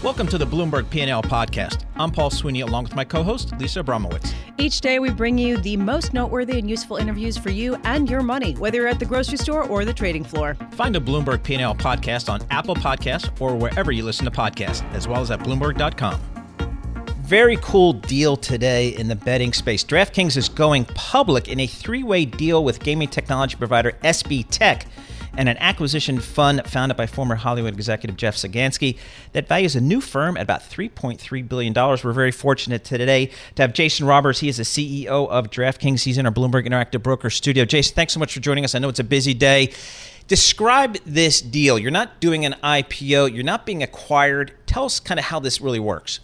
Welcome to the Bloomberg P&L podcast. I'm Paul Sweeney along with my co-host Lisa Abramowicz. Each day we bring you the most noteworthy and useful interviews for you and your money, whether you're at the grocery store or the trading floor. Find the Bloomberg P&L podcast on Apple Podcasts or wherever you listen to podcasts, as well as at bloomberg.com. Very cool deal today in the betting space. DraftKings is going public in a three-way deal with gaming technology provider SBTech and an acquisition fund founded by former Hollywood executive Jeff Sagansky that values a new firm at about $3.3 billion. We're very fortunate today to have Jason Robins. He is the CEO of DraftKings. He's in our Bloomberg Interactive Broker studio. Jason, thanks so much for joining us. I know it's a busy day. Describe this deal. You're not doing an IPO, you're not being acquired. Tell us kind of how this really works.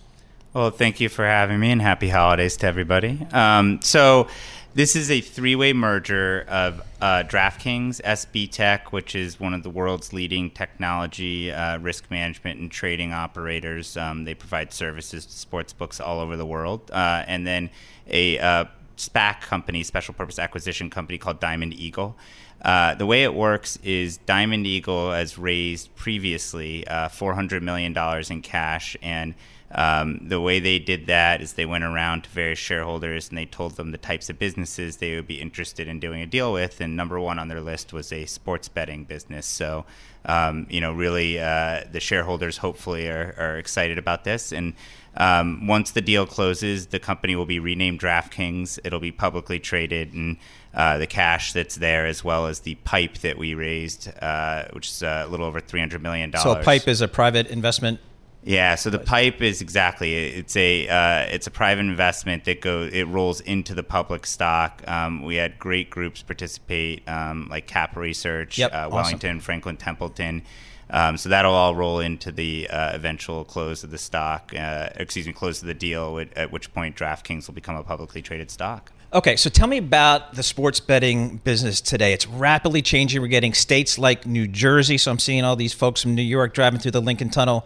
Well, thank you for having me and happy holidays to everybody. Um, so, this is a three-way merger of uh, DraftKings, SBTech, which is one of the world's leading technology, uh, risk management, and trading operators. Um, they provide services to sports books all over the world, uh, and then a uh, SPAC company, special purpose acquisition company called Diamond Eagle. Uh, the way it works is Diamond Eagle has raised previously uh, $400 million in cash and um, the way they did that is they went around to various shareholders and they told them the types of businesses they would be interested in doing a deal with. And number one on their list was a sports betting business. So, um, you know, really uh, the shareholders hopefully are, are excited about this. And um, once the deal closes, the company will be renamed DraftKings. It'll be publicly traded, and uh, the cash that's there, as well as the pipe that we raised, uh, which is uh, a little over three hundred million dollars. So, a pipe is a private investment yeah, so the pipe is exactly it's a uh, it's a private investment that goes it rolls into the public stock. Um, we had great groups participate, um, like Cap Research, yep, uh, Wellington, awesome. Franklin Templeton. Um, so that'll all roll into the uh, eventual close of the stock, uh, excuse me, close of the deal, at which point DraftKings will become a publicly traded stock. Okay, so tell me about the sports betting business today. It's rapidly changing. We're getting states like New Jersey. So I'm seeing all these folks from New York driving through the Lincoln Tunnel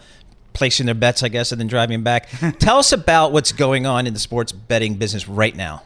placing their bets, I guess, and then driving back. Tell us about what's going on in the sports betting business right now.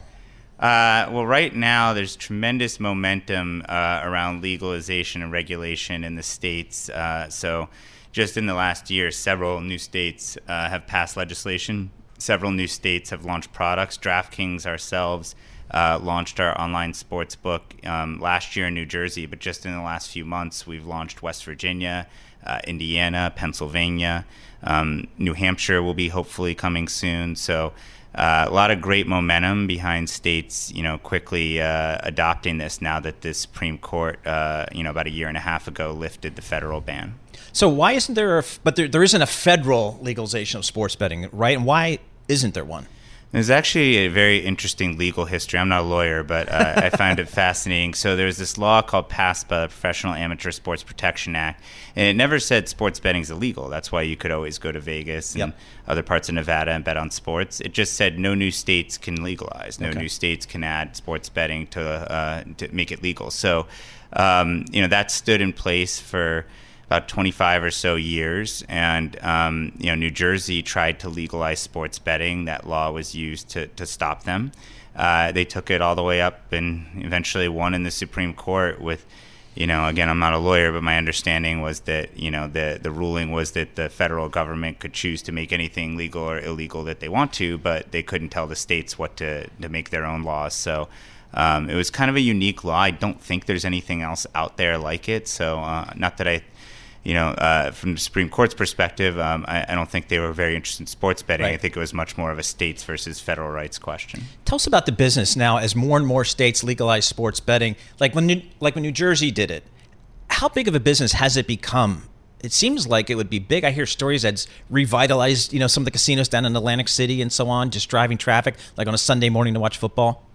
Uh, well, right now there's tremendous momentum uh, around legalization and regulation in the states. Uh, so, just in the last year, several new states uh, have passed legislation. Several new states have launched products. DraftKings ourselves uh, launched our online sports book um, last year in New Jersey, but just in the last few months, we've launched West Virginia, uh, Indiana, Pennsylvania. Um, New Hampshire will be hopefully coming soon. So uh, a lot of great momentum behind states, you know, quickly uh, adopting this now that the Supreme Court, uh, you know, about a year and a half ago lifted the federal ban. So why isn't there a, but there, there isn't a federal legalization of sports betting, right? And why isn't there one? There's actually a very interesting legal history. I'm not a lawyer, but uh, I find it fascinating. So there's this law called PASPA, Professional Amateur Sports Protection Act, and it never said sports betting is illegal. That's why you could always go to Vegas and yep. other parts of Nevada and bet on sports. It just said no new states can legalize. No okay. new states can add sports betting to uh, to make it legal. So um, you know that stood in place for about 25 or so years. And, um, you know, New Jersey tried to legalize sports betting. That law was used to, to stop them. Uh, they took it all the way up and eventually won in the Supreme Court with, you know, again, I'm not a lawyer, but my understanding was that, you know, the, the ruling was that the federal government could choose to make anything legal or illegal that they want to, but they couldn't tell the states what to, to make their own laws. So, um, it was kind of a unique law. I don't think there's anything else out there like it. So, uh, not that I you know, uh, from the Supreme Court's perspective, um, I, I, don't think they were very interested in sports betting. Right. I think it was much more of a states versus federal rights question. Tell us about the business now as more and more states legalize sports betting. Like when New, like when New Jersey did it, how big of a business has it become? It seems like it would be big. I hear stories that's revitalized, you know, some of the casinos down in Atlantic City and so on, just driving traffic like on a Sunday morning to watch football.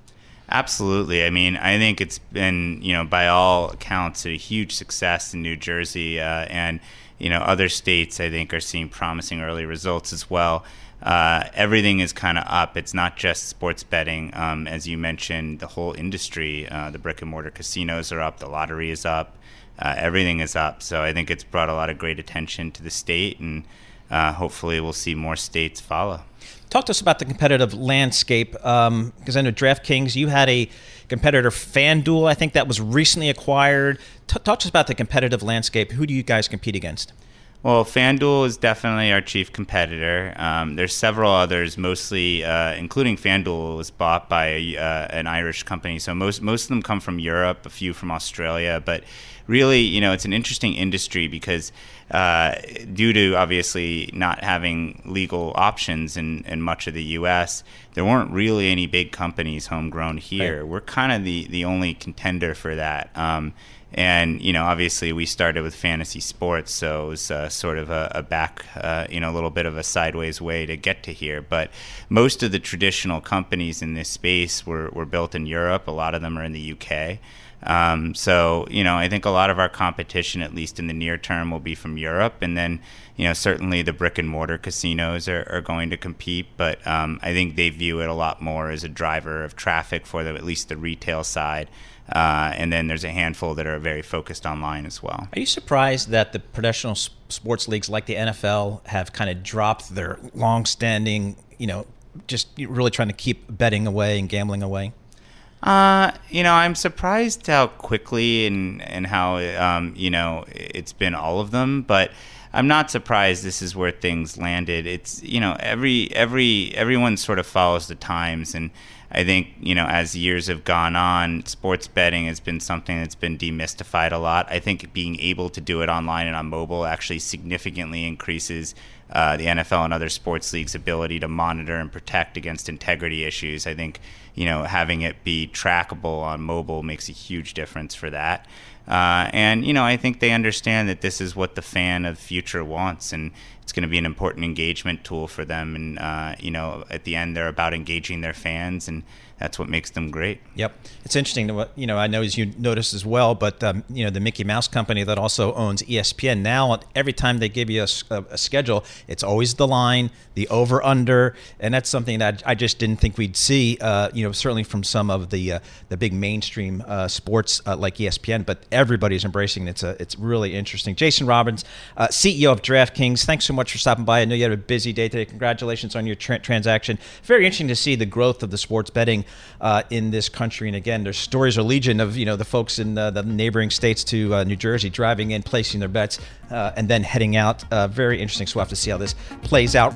Absolutely. I mean, I think it's been, you know, by all accounts, a huge success in New Jersey. Uh, and, you know, other states I think are seeing promising early results as well. Uh, everything is kind of up. It's not just sports betting. Um, as you mentioned, the whole industry, uh, the brick and mortar casinos are up, the lottery is up, uh, everything is up. So I think it's brought a lot of great attention to the state, and uh, hopefully we'll see more states follow. Talk to us about the competitive landscape, because um, I know DraftKings, you had a competitor, FanDuel, I think that was recently acquired. T- talk to us about the competitive landscape. Who do you guys compete against? Well, FanDuel is definitely our chief competitor. Um, there's several others, mostly uh, including FanDuel was bought by uh, an Irish company, so most most of them come from Europe, a few from Australia, but really, you know, it's an interesting industry because uh, due to obviously not having legal options in, in much of the U.S., there weren't really any big companies homegrown here. Right. We're kind of the, the only contender for that. Um, and you know, obviously, we started with fantasy sports, so it was uh, sort of a, a back, uh, you know, a little bit of a sideways way to get to here. But most of the traditional companies in this space were, were built in Europe. A lot of them are in the UK. Um, so, you know, I think a lot of our competition, at least in the near term, will be from Europe. And then, you know, certainly the brick and mortar casinos are, are going to compete. But um, I think they view it a lot more as a driver of traffic for them, at least the retail side. Uh, and then there's a handful that are very focused online as well. Are you surprised that the professional sports leagues like the NFL have kind of dropped their long-standing, you know, just really trying to keep betting away and gambling away? Uh, you know, I'm surprised how quickly and and how um, you know it's been all of them, but I'm not surprised this is where things landed. It's you know every every everyone sort of follows the times, and I think you know as years have gone on, sports betting has been something that's been demystified a lot. I think being able to do it online and on mobile actually significantly increases uh, the NFL and other sports leagues' ability to monitor and protect against integrity issues. I think you know having it be trackable on mobile makes a huge difference for that. Uh, and you know, I think they understand that this is what the fan of the future wants, and it's going to be an important engagement tool for them. And uh, you know, at the end, they're about engaging their fans and that's what makes them great. Yep, it's interesting. To, you know, I know as you noticed as well, but um, you know, the Mickey Mouse company that also owns ESPN now, every time they give you a, a, a schedule, it's always the line, the over under, and that's something that I just didn't think we'd see. Uh, you know, certainly from some of the uh, the big mainstream uh, sports uh, like ESPN, but everybody's embracing it. It's a, it's really interesting. Jason Robins, uh, CEO of DraftKings, thanks so much for stopping by. I know you had a busy day today. Congratulations on your tra- transaction. Very interesting to see the growth of the sports betting uh, in this country. And again, there's stories are legion of you know the folks in uh, the neighboring states to uh, New Jersey driving in, placing their bets, uh, and then heading out. Uh, very interesting. So we'll have to see how this plays out.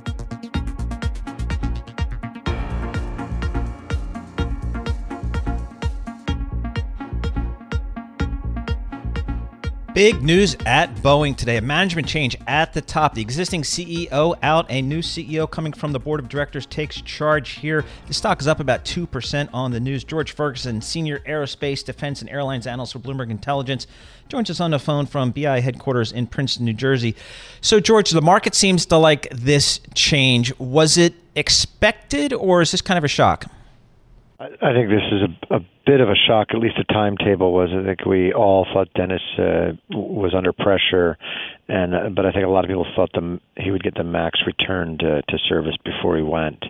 Big news at Boeing today. A management change at the top. The existing CEO out, a new CEO coming from the board of directors takes charge here. The stock is up about 2% on the news. George Ferguson, senior aerospace, defense, and airlines analyst for Bloomberg Intelligence, joins us on the phone from BI headquarters in Princeton, New Jersey. So, George, the market seems to like this change. Was it expected, or is this kind of a shock? I think this is a, a bit of a shock. At least the timetable was. I think we all thought Dennis uh, was under pressure, and uh, but I think a lot of people thought the, he would get the max return to, to service before he went.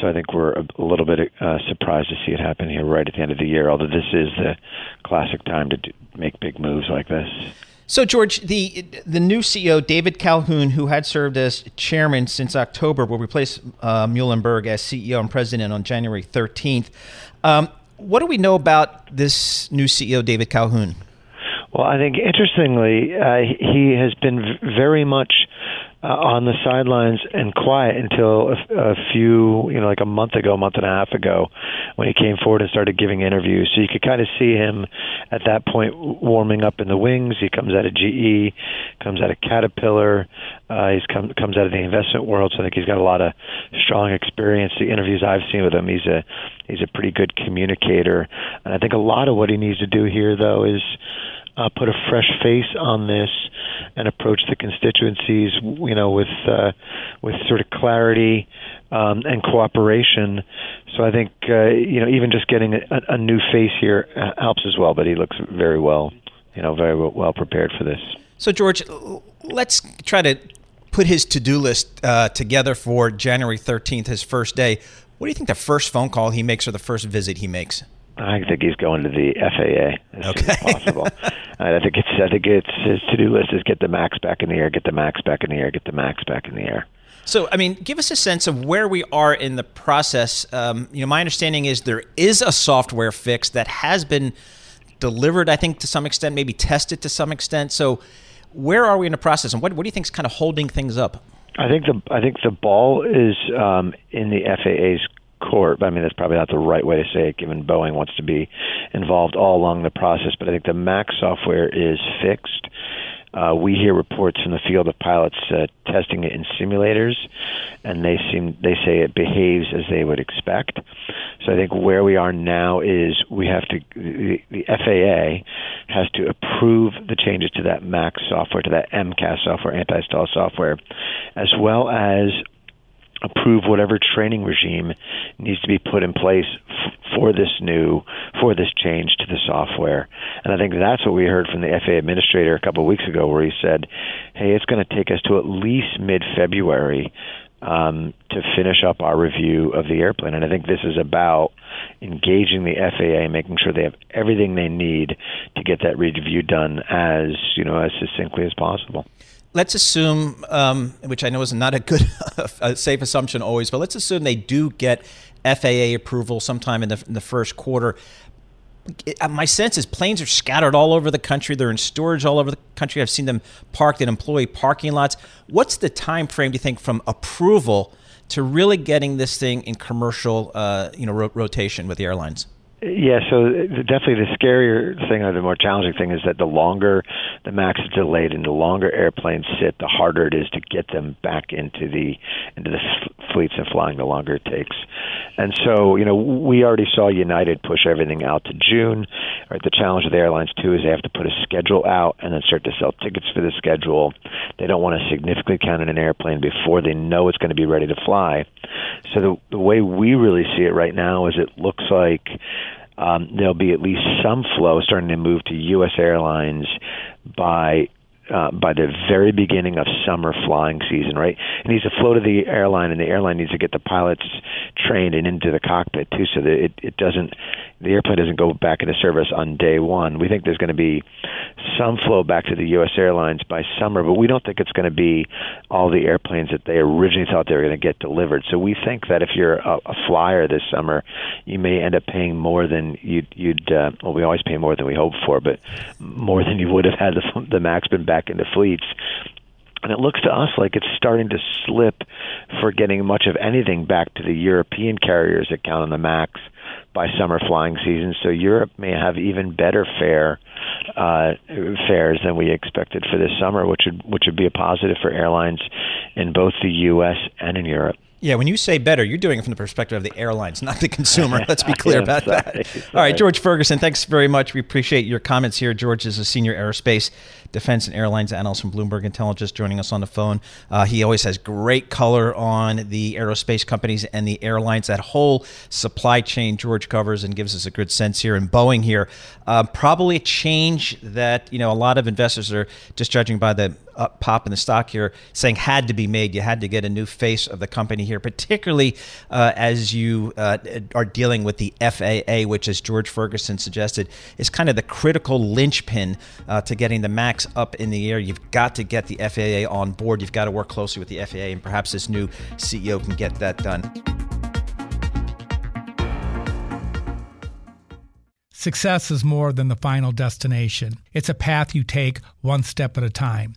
So I think we're a, a little bit uh, surprised to see it happen here right at the end of the year. Although this is the classic time to do, make big moves like this. So, George, the the new CEO, David Calhoun, who had served as chairman since October, will replace uh, Muilenburg as CEO and president on January 13th. Um, what do we know about this new CEO, David Calhoun? Well, I think interestingly, uh, he has been very much uh, on the sidelines and quiet until a, a few, you know, like a month ago, month and a half ago, when he came forward and started giving interviews. So you could kind of see him at that point warming up in the wings. He comes out of GE, comes out of Caterpillar. Uh, he's come comes out of the investment world, so I think he's got a lot of strong experience. The interviews I've seen with him, he's a he's a pretty good communicator, and I think a lot of what he needs to do here, though, is uh, put a fresh face on this and approach the constituencies, you know, with uh, with sort of clarity um, and cooperation. So I think uh, you know even just getting a, a new face here uh, helps as well. But he looks very well, you know, very well prepared for this. So, George, let's try to put his to do list uh, together for January 13th, his first day. What do you think the first phone call he makes or the first visit he makes? I think he's going to the FAA as okay. soon as possible. I think it's I think it's his to do list is get the max back in the air, get the max back in the air, get the max back in the air. So, I mean, give us a sense of where we are in the process. Um, you know, my understanding is there is a software fix that has been delivered, I think, to some extent, maybe tested to some extent. So, where are we in the process, and what, what do you think is kind of holding things up? I think the I think the ball is um, in the FAA's court. But I mean, that's probably not the right way to say it, given Boeing wants to be involved all along the process. But I think the Max software is fixed. Uh, we hear reports from the field of pilots uh, testing it in simulators, and they seem they say it behaves as they would expect. So I think where we are now is we have to the, the FAA has to approve the changes to that Max software, to that MCAS software, anti-stall software, as well as approve whatever training regime needs to be put in place f- for this new for this change to the software. And i think that's what we heard from the FAA administrator a couple of weeks ago where he said hey it's going to take us to at least mid february um, to finish up our review of the airplane. And i think this is about engaging the FAA making sure they have everything they need to get that review done as you know as succinctly as possible let's assume, um, which I know is not a good, a safe assumption always, but let's assume they do get FAA approval sometime in the, in the first quarter. Uh, my sense is planes are scattered all over the country. They're in storage all over the country. I've seen them parked in employee parking lots. What's the time frame? Do you think from approval to really getting this thing in commercial, uh, you know, ro- rotation with the airlines? Yeah, so definitely the scarier thing or the more challenging thing is that the longer the max is delayed and the longer airplanes sit, the harder it is to get them back into the into the fleets and flying. The longer it takes, and so you know we already saw United push everything out to June. Right, the challenge of the airlines too is they have to put a schedule out and then start to sell tickets for the schedule. They don't want to significantly count in an airplane before they know it's going to be ready to fly. So the the way we really see it right now is it looks like um, there'll be at least some flow starting to move to U.S. airlines by uh, by the very beginning of summer flying season, right? It needs to flow to the airline, and the airline needs to get the pilots trained and into the cockpit too, so that it, it doesn't the airplane doesn't go back into service on day one. We think there's going to be some flow back to the U.S. airlines by summer, but we don't think it's going to be all the airplanes that they originally thought they were going to get delivered. So we think that if you're a, a flyer this summer, you may end up paying more than you'd. you'd uh, well, we always pay more than we hope for, but more than you would have had the, the max been back into fleets. And it looks to us like it's starting to slip for getting much of anything back to the European carriers that count on the MAX by summer flying season. So Europe may have even better fare uh, fares than we expected for this summer, which would which would be a positive for airlines in both the U.S. and in Europe. Yeah, when you say better, you're doing it from the perspective of the airlines, not the consumer. Let's be clear about sorry, that. sorry. All right, George Ferguson, thanks very much. We appreciate your comments here. George is a senior aerospace, defense, and airlines analyst from Bloomberg Intelligence joining us on the phone. Uh, he always has great color on the aerospace companies and the airlines. That whole supply chain George covers and gives us a good sense here. And Boeing here, uh, probably a change that you know a lot of investors are just judging by the up pop in the stock here, saying had to be made. You had to get a new face of the company here, particularly uh, as you uh, are dealing with the FAA, which, as George Ferguson suggested, is kind of the critical linchpin uh, to getting the max up in the air. You've got to get the FAA on board. You've got to work closely with the FAA, and perhaps this new CEO can get that done. Success is more than the final destination. It's a path you take one step at a time.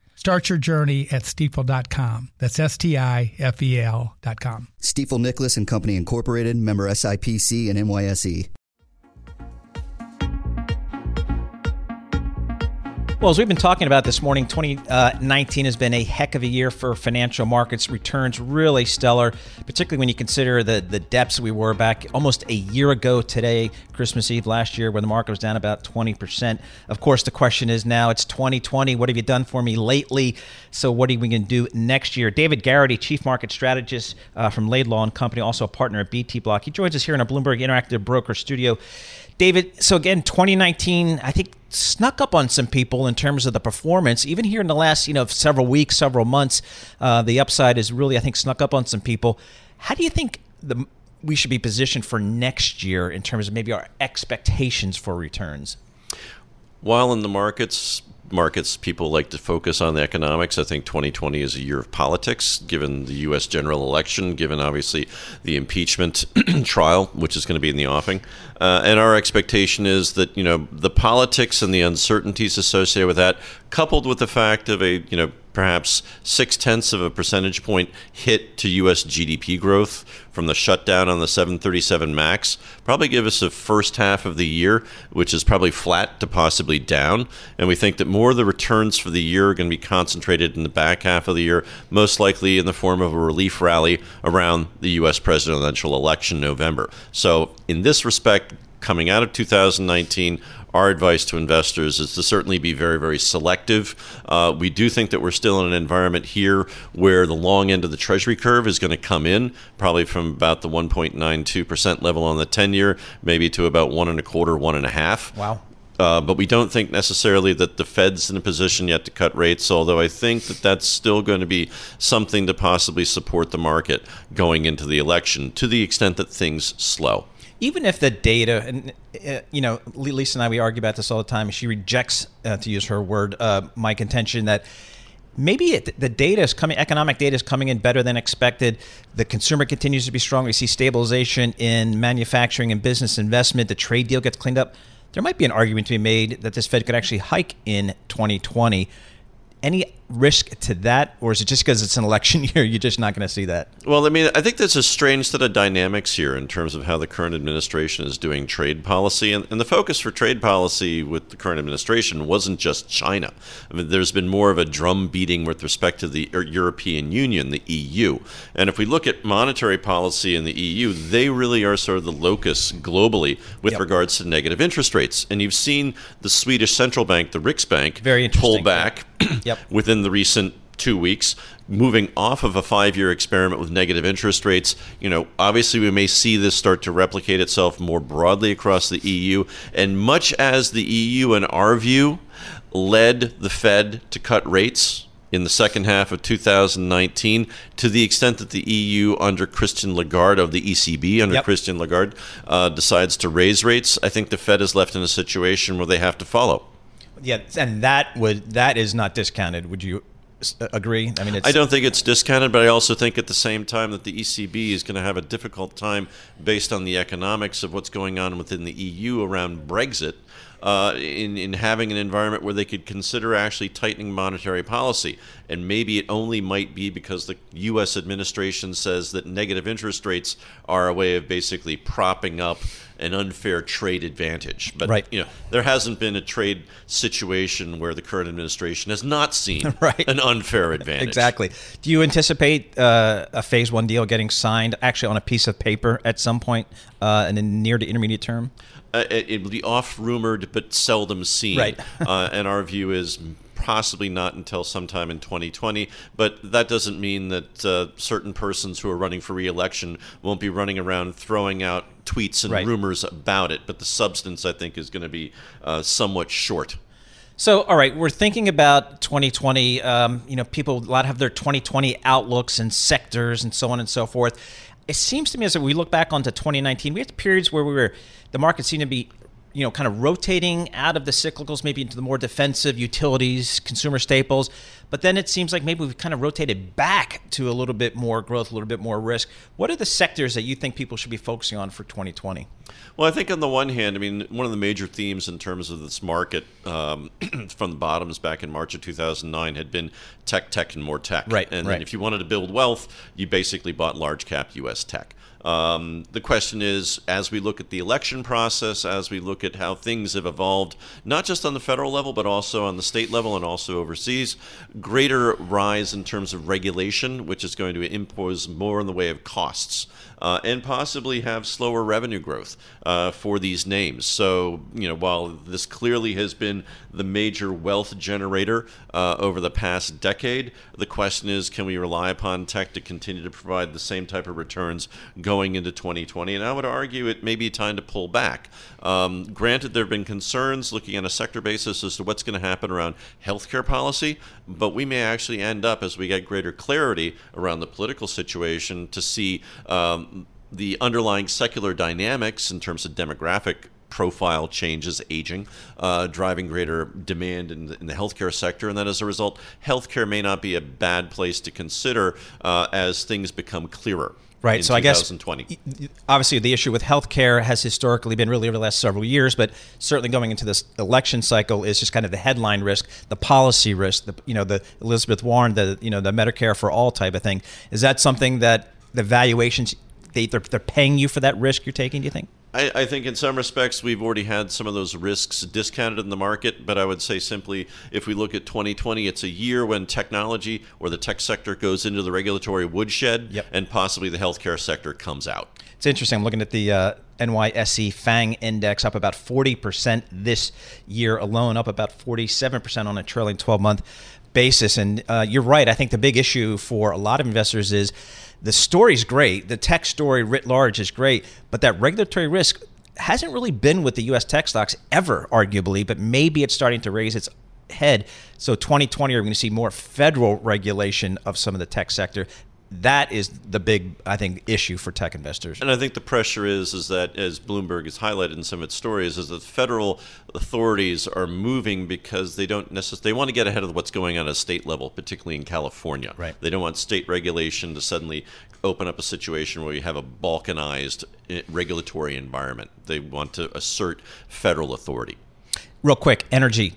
Start your journey at stifel.com. That's S T I F E L.com. Stifel Nicholas and Company Incorporated, member SIPC and NYSE. Well, as we've been talking about this morning, 2019 has been a heck of a year for financial markets. Returns really stellar, particularly when you consider the, the depths we were back almost a year ago today, Christmas Eve last year, when the market was down about 20%. Of course, the question is now it's 2020. What have you done for me lately? So, what are we going to do next year? David Garrity, Chief Market Strategist uh, from Laidlaw and Company, also a partner at BTblock. He joins us here in our Bloomberg Interactive Broker studio. David, so again, 2019, I think snuck up on some people in terms of the performance. Even here in the last, you know, several weeks, several months, uh, the upside is really, I think, snuck up on some people. How do you think the we should be positioned for next year in terms of maybe our expectations for returns? While in the markets, markets, people like to focus on the economics. I think 2020 is a year of politics, given the U.S. general election, given obviously the impeachment trial, which is going to be in the offing. Uh, and our expectation is that you know the politics and the uncertainties associated with that, coupled with the fact of a you know perhaps six tenths of a percentage point hit to U.S. GDP growth from the shutdown on the 737 MAX probably give us a first half of the year, which is probably flat to possibly down. And we think that more of the returns for the year are going to be concentrated in the back half of the year, most likely in the form of a relief rally around the U.S. presidential election in November. So, in this respect, coming out of 2019, our advice to investors is to certainly be very, very selective. Uh, we do think that we're still in an environment here where the long end of the Treasury curve is going to come in, probably from about the 1.92% level on the 10 year, maybe to about one and a quarter, one and a half. Wow. Uh, but we don't think necessarily that the Fed's in a position yet to cut rates, although I think that that's still going to be something to possibly support the market going into the election to the extent that things slow even if the data, and uh, you know, Lisa and I, we argue about this all the time. She rejects, uh, to use her word, uh, my contention that maybe it, the data is coming, economic data is coming in better than expected. The consumer continues to be strong. We see stabilization in manufacturing and business investment. The trade deal gets cleaned up. There might be an argument to be made that this Fed could actually hike in 2020 any risk to that, or is it just because it's an election year, you're just not going to see that? Well, I mean, I think there's a strange set of dynamics here in terms of how the current administration is doing trade policy. And, and the focus for trade policy with the current administration wasn't just China. I mean, there's been more of a drum beating with respect to the European Union, the EU. And if we look at monetary policy in the EU, they really are sort of the locus globally with yep. regards to negative interest rates. And you've seen the Swedish central bank, the Riksbank, Very pull back. Yep. within the recent two weeks, moving off of a five year experiment with negative interest rates. You know, obviously, we may see this start to replicate itself more broadly across the EU. And much as the EU, in our view, led the Fed to cut rates in the second half of 2019 to the extent that the EU under Christian Lagarde of the ECB under yep. Christian Lagarde uh, decides to raise rates, I think the Fed is left in a situation where they have to follow yeah, and that would that is not discounted. Would you agree? I mean, I don't think it's discounted, but I also think at the same time that the ECB is going to have a difficult time based on the economics of what's going on within the EU around Brexit uh, in, in having an environment where they could consider actually tightening monetary policy. And maybe it only might be because the U.S. administration says that negative interest rates are a way of basically propping up an unfair trade advantage. But right. you know, there hasn't been a trade situation where the current administration has not seen right. an unfair advantage. Exactly. Do you anticipate uh, a phase one deal getting signed actually on a piece of paper at some point uh, in the near to intermediate term? Uh, it will be off rumored but seldom seen. Right. uh, and our view is possibly not until sometime in 2020. But that doesn't mean that uh, certain persons who are running for reelection won't be running around throwing out tweets and right. rumors about it. But the substance, I think, is going to be uh, somewhat short. So, all right, we're thinking about 2020. Um, you know, people a lot have their 2020 outlooks and sectors and so on and so forth. It seems to me as we look back onto 2019, we had periods where we were the market seemed to be you know, kind of rotating out of the cyclicals, maybe into the more defensive utilities, consumer staples. but then it seems like maybe we've kind of rotated back to a little bit more growth, a little bit more risk. What are the sectors that you think people should be focusing on for 2020? Well, I think on the one hand, I mean, one of the major themes in terms of this market um, from the bottoms back in March of 2009 had been tech, tech, and more tech. Right. And right. if you wanted to build wealth, you basically bought large cap U.S. tech. Um, the question is, as we look at the election process, as we look at how things have evolved, not just on the federal level, but also on the state level and also overseas, greater rise in terms of regulation, which is going to impose more in the way of costs. Uh, and possibly have slower revenue growth uh, for these names. So, you know, while this clearly has been the major wealth generator uh, over the past decade, the question is can we rely upon tech to continue to provide the same type of returns going into 2020? And I would argue it may be time to pull back. Um, granted, there have been concerns looking on a sector basis as to what's going to happen around healthcare policy, but we may actually end up, as we get greater clarity around the political situation, to see. Um, the underlying secular dynamics in terms of demographic profile changes, aging, uh, driving greater demand in the, in the, healthcare sector, and that as a result, healthcare may not be a bad place to consider uh, as things become clearer. Right. so 2020. I guess obviously the issue with healthcare has historically been really over the last several years, but certainly going into this election cycle is just kind of the headline risk, the policy risk, the you know the Elizabeth Warren, the you know the Medicare for all type of thing. Is that something that the valuations they, they're, they're paying you for that risk you're taking, do you think? I, I, think in some respects we've already had some of those risks discounted in the market, but I would say simply if we look at 2020, it's a year when technology or the tech sector goes into the regulatory woodshed yep. and possibly the healthcare sector comes out. It's interesting. I'm looking at the uh, NYSE FANG index up about 40% this year alone, up about 47% on a trailing 12 month basis. And uh, you're right. I think the big issue for a lot of investors is the story's great. The tech story writ large is great, but that regulatory risk hasn't really been with the U.S. tech stocks ever, arguably, but maybe it's starting to raise its head. So 2020, we're going to see more federal regulation of some of the tech sector that is the big, I think, issue for tech investors. And I think the pressure is is that, as Bloomberg has highlighted in some of its stories, is that federal authorities are moving because they don't necessarily they want to get ahead of what's going on at a state level, particularly in California. Right. They don't want state regulation to suddenly open up a situation where you have a balkanized eh, regulatory environment. They want to assert federal authority. Real quick, energy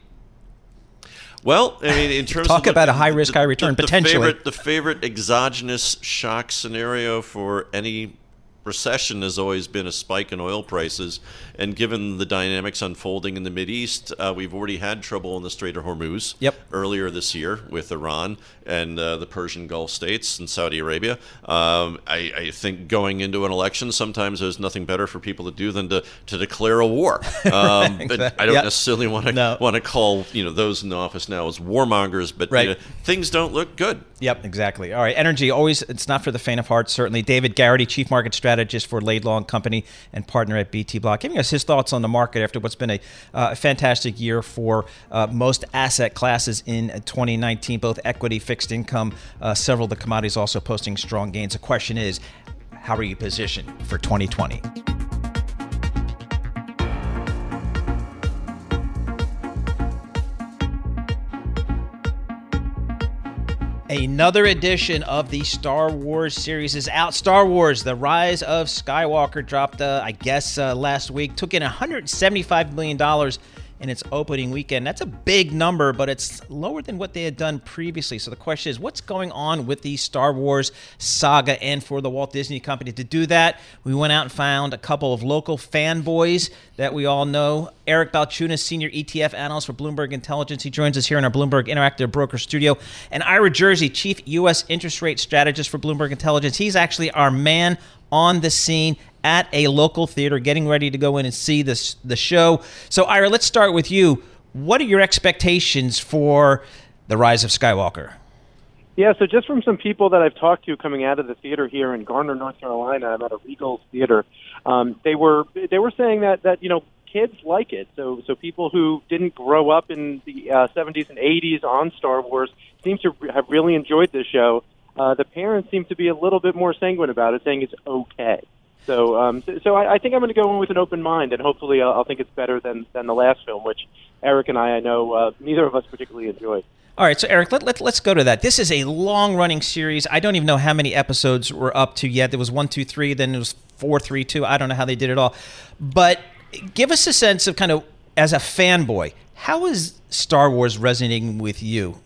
well, I mean, in terms talk of about a high risk, high return the, the potentially. Favorite, the favorite exogenous shock scenario for any recession has always been a spike in oil prices. And given the dynamics unfolding in the East, uh, we've already had trouble in the Strait of Hormuz yep. earlier this year with Iran and uh, the Persian Gulf states and Saudi Arabia. Um, I, I, think going into an election, sometimes there's nothing better for people to do than to, to declare a war. Um, right, but I don't yep. necessarily want to no. want to call you know those in the office now as warmongers, but right. you know, things don't look good. Yep, exactly. All right, energy always it's not for the faint of heart. Certainly, David Garrity, chief market strategist for Laidlaw and Company and partner at BTblock, giving us his thoughts on the market after what's been a uh, fantastic year for uh, most asset classes in 2019, both equity, fixed income, uh, several of the commodities also posting strong gains. The question is, how are you positioned for 2020? Another edition of the Star Wars series is out. Star Wars: The Rise of Skywalker dropped, uh, I guess, uh, last week. Took in 175 million dollars in its opening weekend. That's a big number, but it's lower than what they had done previously. So the question is, what's going on with the Star Wars saga and for the Walt Disney Company? To do that, we went out and found a couple of local fanboys that we all know. Eric Balchunas, senior ETF analyst for Bloomberg Intelligence. He joins us here in our Bloomberg Interactive Broker studio. And Ira Jersey, chief U.S. interest rate strategist for Bloomberg Intelligence. He's actually our man on the scene at a local theater, getting ready to go in and see this the show. So, Ira, let's start with you. What are your expectations for the Rise of Skywalker? Yeah, so just from some people that I've talked to coming out of the theater here in Garner, North Carolina, I'm at a Regal theater. Um, they were they were saying that that you know kids like it. So so people who didn't grow up in the uh, 70s and 80s on Star Wars seem to have really enjoyed this show. Uh, the parents seem to be a little bit more sanguine about it, saying it's okay. So, um, so, so I, I think I'm going to go in with an open mind, and hopefully, I'll, I'll think it's better than than the last film, which Eric and I, I know, uh, neither of us particularly enjoyed. All right, so Eric, let, let, let's go to that. This is a long running series. I don't even know how many episodes we're up to yet. There was one, two, three, then it was four, three, two. I don't know how they did it all. But give us a sense of kind of, as a fanboy, how is Star Wars resonating with you?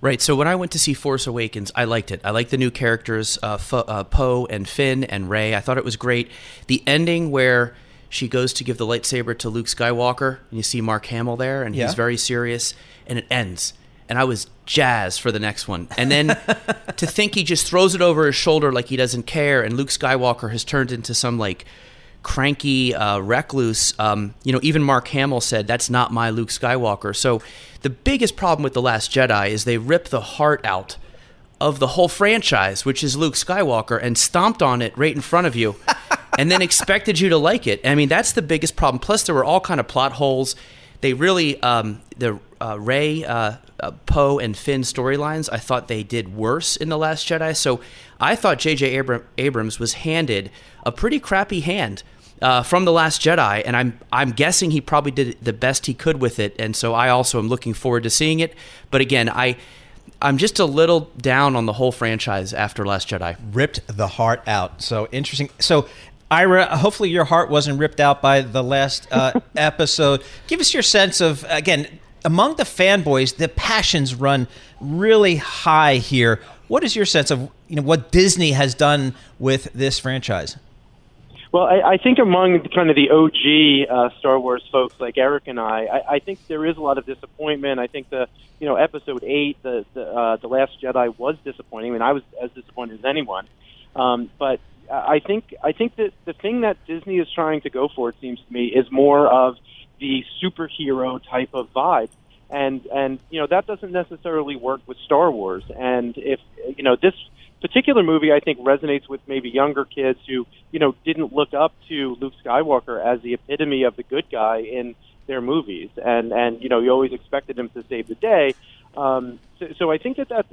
Right. So when I went to see Force Awakens, I liked it. I liked the new characters, uh, F- uh, Poe and Finn and Rey. I thought it was great. The ending where she goes to give the lightsaber to Luke Skywalker, and you see Mark Hamill there, and Yeah. he's very serious, and it ends. And I was jazzed for the next one. And then to think he just throws it over his shoulder like he doesn't care, and Luke Skywalker has turned into some like cranky uh, recluse. Um, you know, even Mark Hamill said that's not my Luke Skywalker. So the biggest problem with the Last Jedi is they rip the heart out of the whole franchise, which is Luke Skywalker, and stomped on it right in front of you, and then expected you to like it. I mean, that's the biggest problem. Plus, there were all kind of plot holes. They really um, the uh, Rey, uh, uh, Poe, and Finn storylines. I thought they did worse in the Last Jedi. So I thought J.J. Abram- Abrams was handed a pretty crappy hand. Uh, from the Last Jedi, and I'm I'm guessing he probably did the best he could with it, and so I also am looking forward to seeing it. But again, I I'm just a little down on the whole franchise after Last Jedi. Ripped the heart out. So interesting. So, Ira, hopefully your heart wasn't ripped out by the last uh, episode. Give us your sense of, again, among the fanboys, the passions run really high here. What is your sense of you know what Disney has done with this franchise? Well, I, I think among kind of the OG uh, Star Wars folks like Eric and I, I, I think there is a lot of disappointment. I think the you know Episode Eight, the the, uh, the Last Jedi, was disappointing. I mean, I was as disappointed as anyone. Um, but I think I think that the thing that Disney is trying to go for, it seems to me, is more of the superhero type of vibe. And and you know that doesn't necessarily work with Star Wars. And if you know this particular movie I think resonates with maybe younger kids who you know didn't look up to Luke Skywalker as the epitome of the good guy in their movies, and and you know you always expected him to save the day. Um, so, so I think that that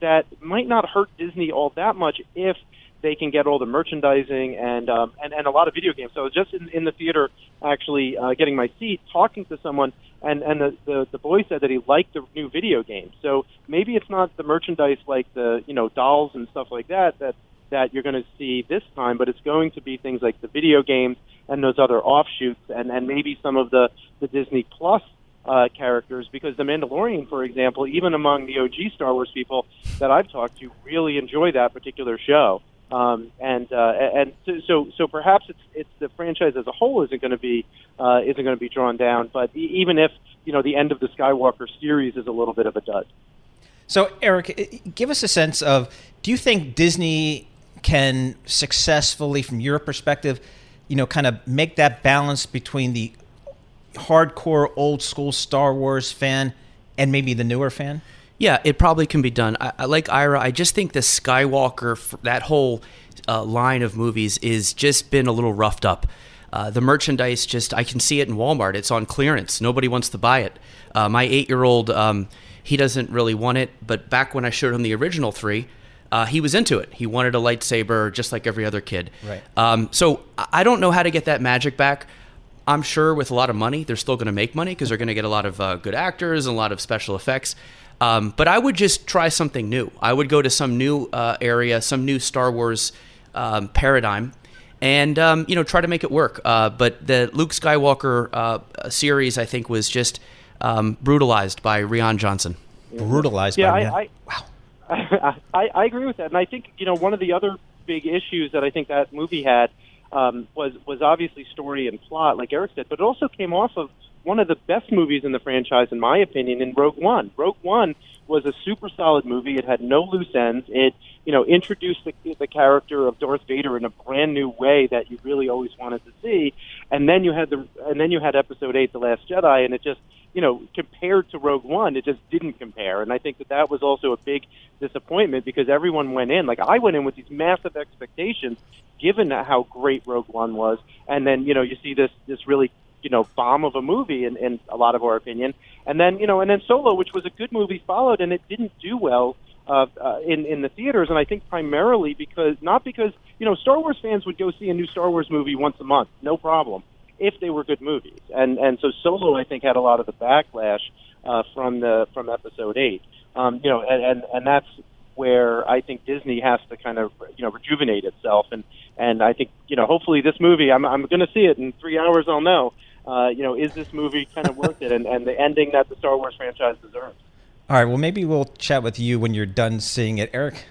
that might not hurt Disney all that much if they can get all the merchandising and um, and and a lot of video games. So just in, in the theater actually uh, getting my seat, talking to someone, and and the, the the boy said that he liked the new video games. So maybe it's not the merchandise like the you know dolls and stuff like that that that you're going to see this time, but it's going to be things like the video games and those other offshoots, and and maybe some of the the Disney Plus uh, characters because the Mandalorian, for example, even among the OG Star Wars people that I've talked to, really enjoy that particular show. Um, and uh, and so, so perhaps it's it's the franchise as a whole isn't going to be uh, isn't going to be drawn down. But even if you know the end of the Skywalker series is a little bit of a dud. So, Eric, give us a sense of do you think Disney can successfully, from your perspective, you know, kind of make that balance between the hardcore old school Star Wars fan and maybe the newer fan? Yeah, it probably can be done. I, I like Ira. I just think the Skywalker, that whole uh, line of movies, is just been a little roughed up. Uh, the merchandise, just I can see it in Walmart. It's on clearance. Nobody wants to buy it. Uh, my eight-year-old, um, he doesn't really want it. But back when I showed him the original three, uh, he was into it. He wanted a lightsaber, just like every other kid. Right. Um, so I I don't know how to get that magic back. I'm sure with a lot of money, they're still going to make money because they're going to get a lot of uh, good actors and a lot of special effects. Um, but I would just try something new. I would go to some new uh, area, some new Star Wars um, paradigm, and um, you know try to make it work. Uh, but the Luke Skywalker uh, series, I think, was just um, brutalized by Rian Johnson. Brutalized Yeah, by I, Rian. I, wow. I, I agree with that, and I think you know one of the other big issues that I think that movie had um, was was obviously story and plot, like Eric said, but it also came off of one of the best movies in the franchise, in my opinion, in Rogue One. Rogue One was a super solid movie. It had no loose ends. It you know introduced the, the character of Darth Vader in a brand new way that you really always wanted to see, and then you had the and then you had Episode Eight, The Last Jedi, and it just you know, compared to Rogue One, it just didn't compare. And I think that that was also a big disappointment because everyone went in, like I went in with these massive expectations, given how great Rogue One was. And then, you know, you see this, this really, you know, bomb of a movie in, in a lot of our opinion. And then, you know, and then Solo, which was a good movie, followed and it didn't do well uh, uh, in in the theaters, and I think primarily because not because you know Star Wars fans would go see a new Star Wars movie once a month, no problem, if they were good movies, and and so Solo I think had a lot of the backlash uh, from the from Episode Eight, um, you know, and, and and that's where I think Disney has to kind of you know rejuvenate itself, and and I think you know hopefully this movie I'm I'm going to see it in three hours I'll know. Uh, you know, is this movie kind of worth it, and, and the ending that the Star Wars franchise deserves. All right. Well, maybe we'll chat with you when you're done seeing it, Eric.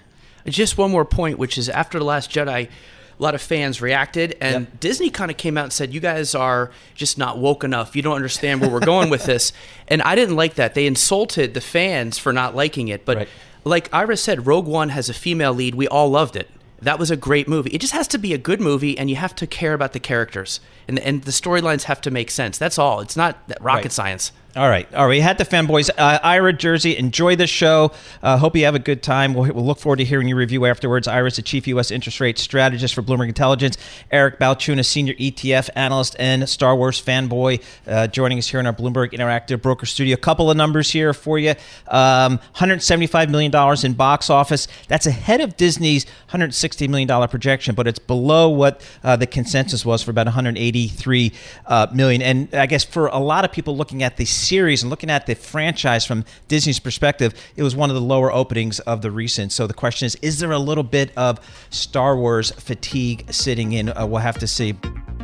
Just one more point, which is after the Last Jedi, a lot of fans reacted, and Yep. Disney kind of came out and said, "You guys are just not woke enough. You don't understand where we're going with this." And I didn't like that. They insulted the fans for not liking it. But Right. like Ira said, Rogue One has a female lead. We all loved it. That was a great movie. It just has to be a good movie, and you have to care about the characters, and and the storylines have to make sense. That's all. It's not rocket Right. science. All right, all right. We had the fanboys. Uh, Ira Jersey, enjoy the show. Uh, hope you have a good time. We'll, we'll look forward to hearing your review afterwards. Ira's the chief U.S. interest rate strategist for Bloomberg Intelligence. Eric Balchunas, senior ETF analyst and Star Wars fanboy, uh, joining us here in our Bloomberg Interactive Broker Studio. A couple of numbers here for you: um, 175 million dollars in box office. That's ahead of Disney's 160 million dollar projection, but it's below what uh, the consensus was for about 183 uh, million. And I guess for a lot of people looking at the series and looking at the franchise from Disney's perspective, it was one of the lower openings of the recent. So the question is, is there a little bit of Star Wars fatigue sitting in? Uh, we'll have to see.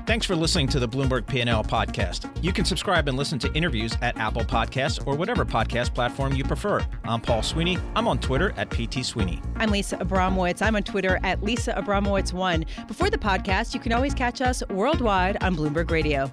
Thanks for listening to the Bloomberg P&L podcast. You can subscribe and listen to interviews at Apple Podcasts or whatever podcast platform you prefer. I'm Paul Sweeney. I'm on Twitter at PT Sweeney. I'm Lisa Abramowicz. I'm on Twitter at Lisa Abramowicz1. Before the podcast, you can always catch us worldwide on Bloomberg Radio.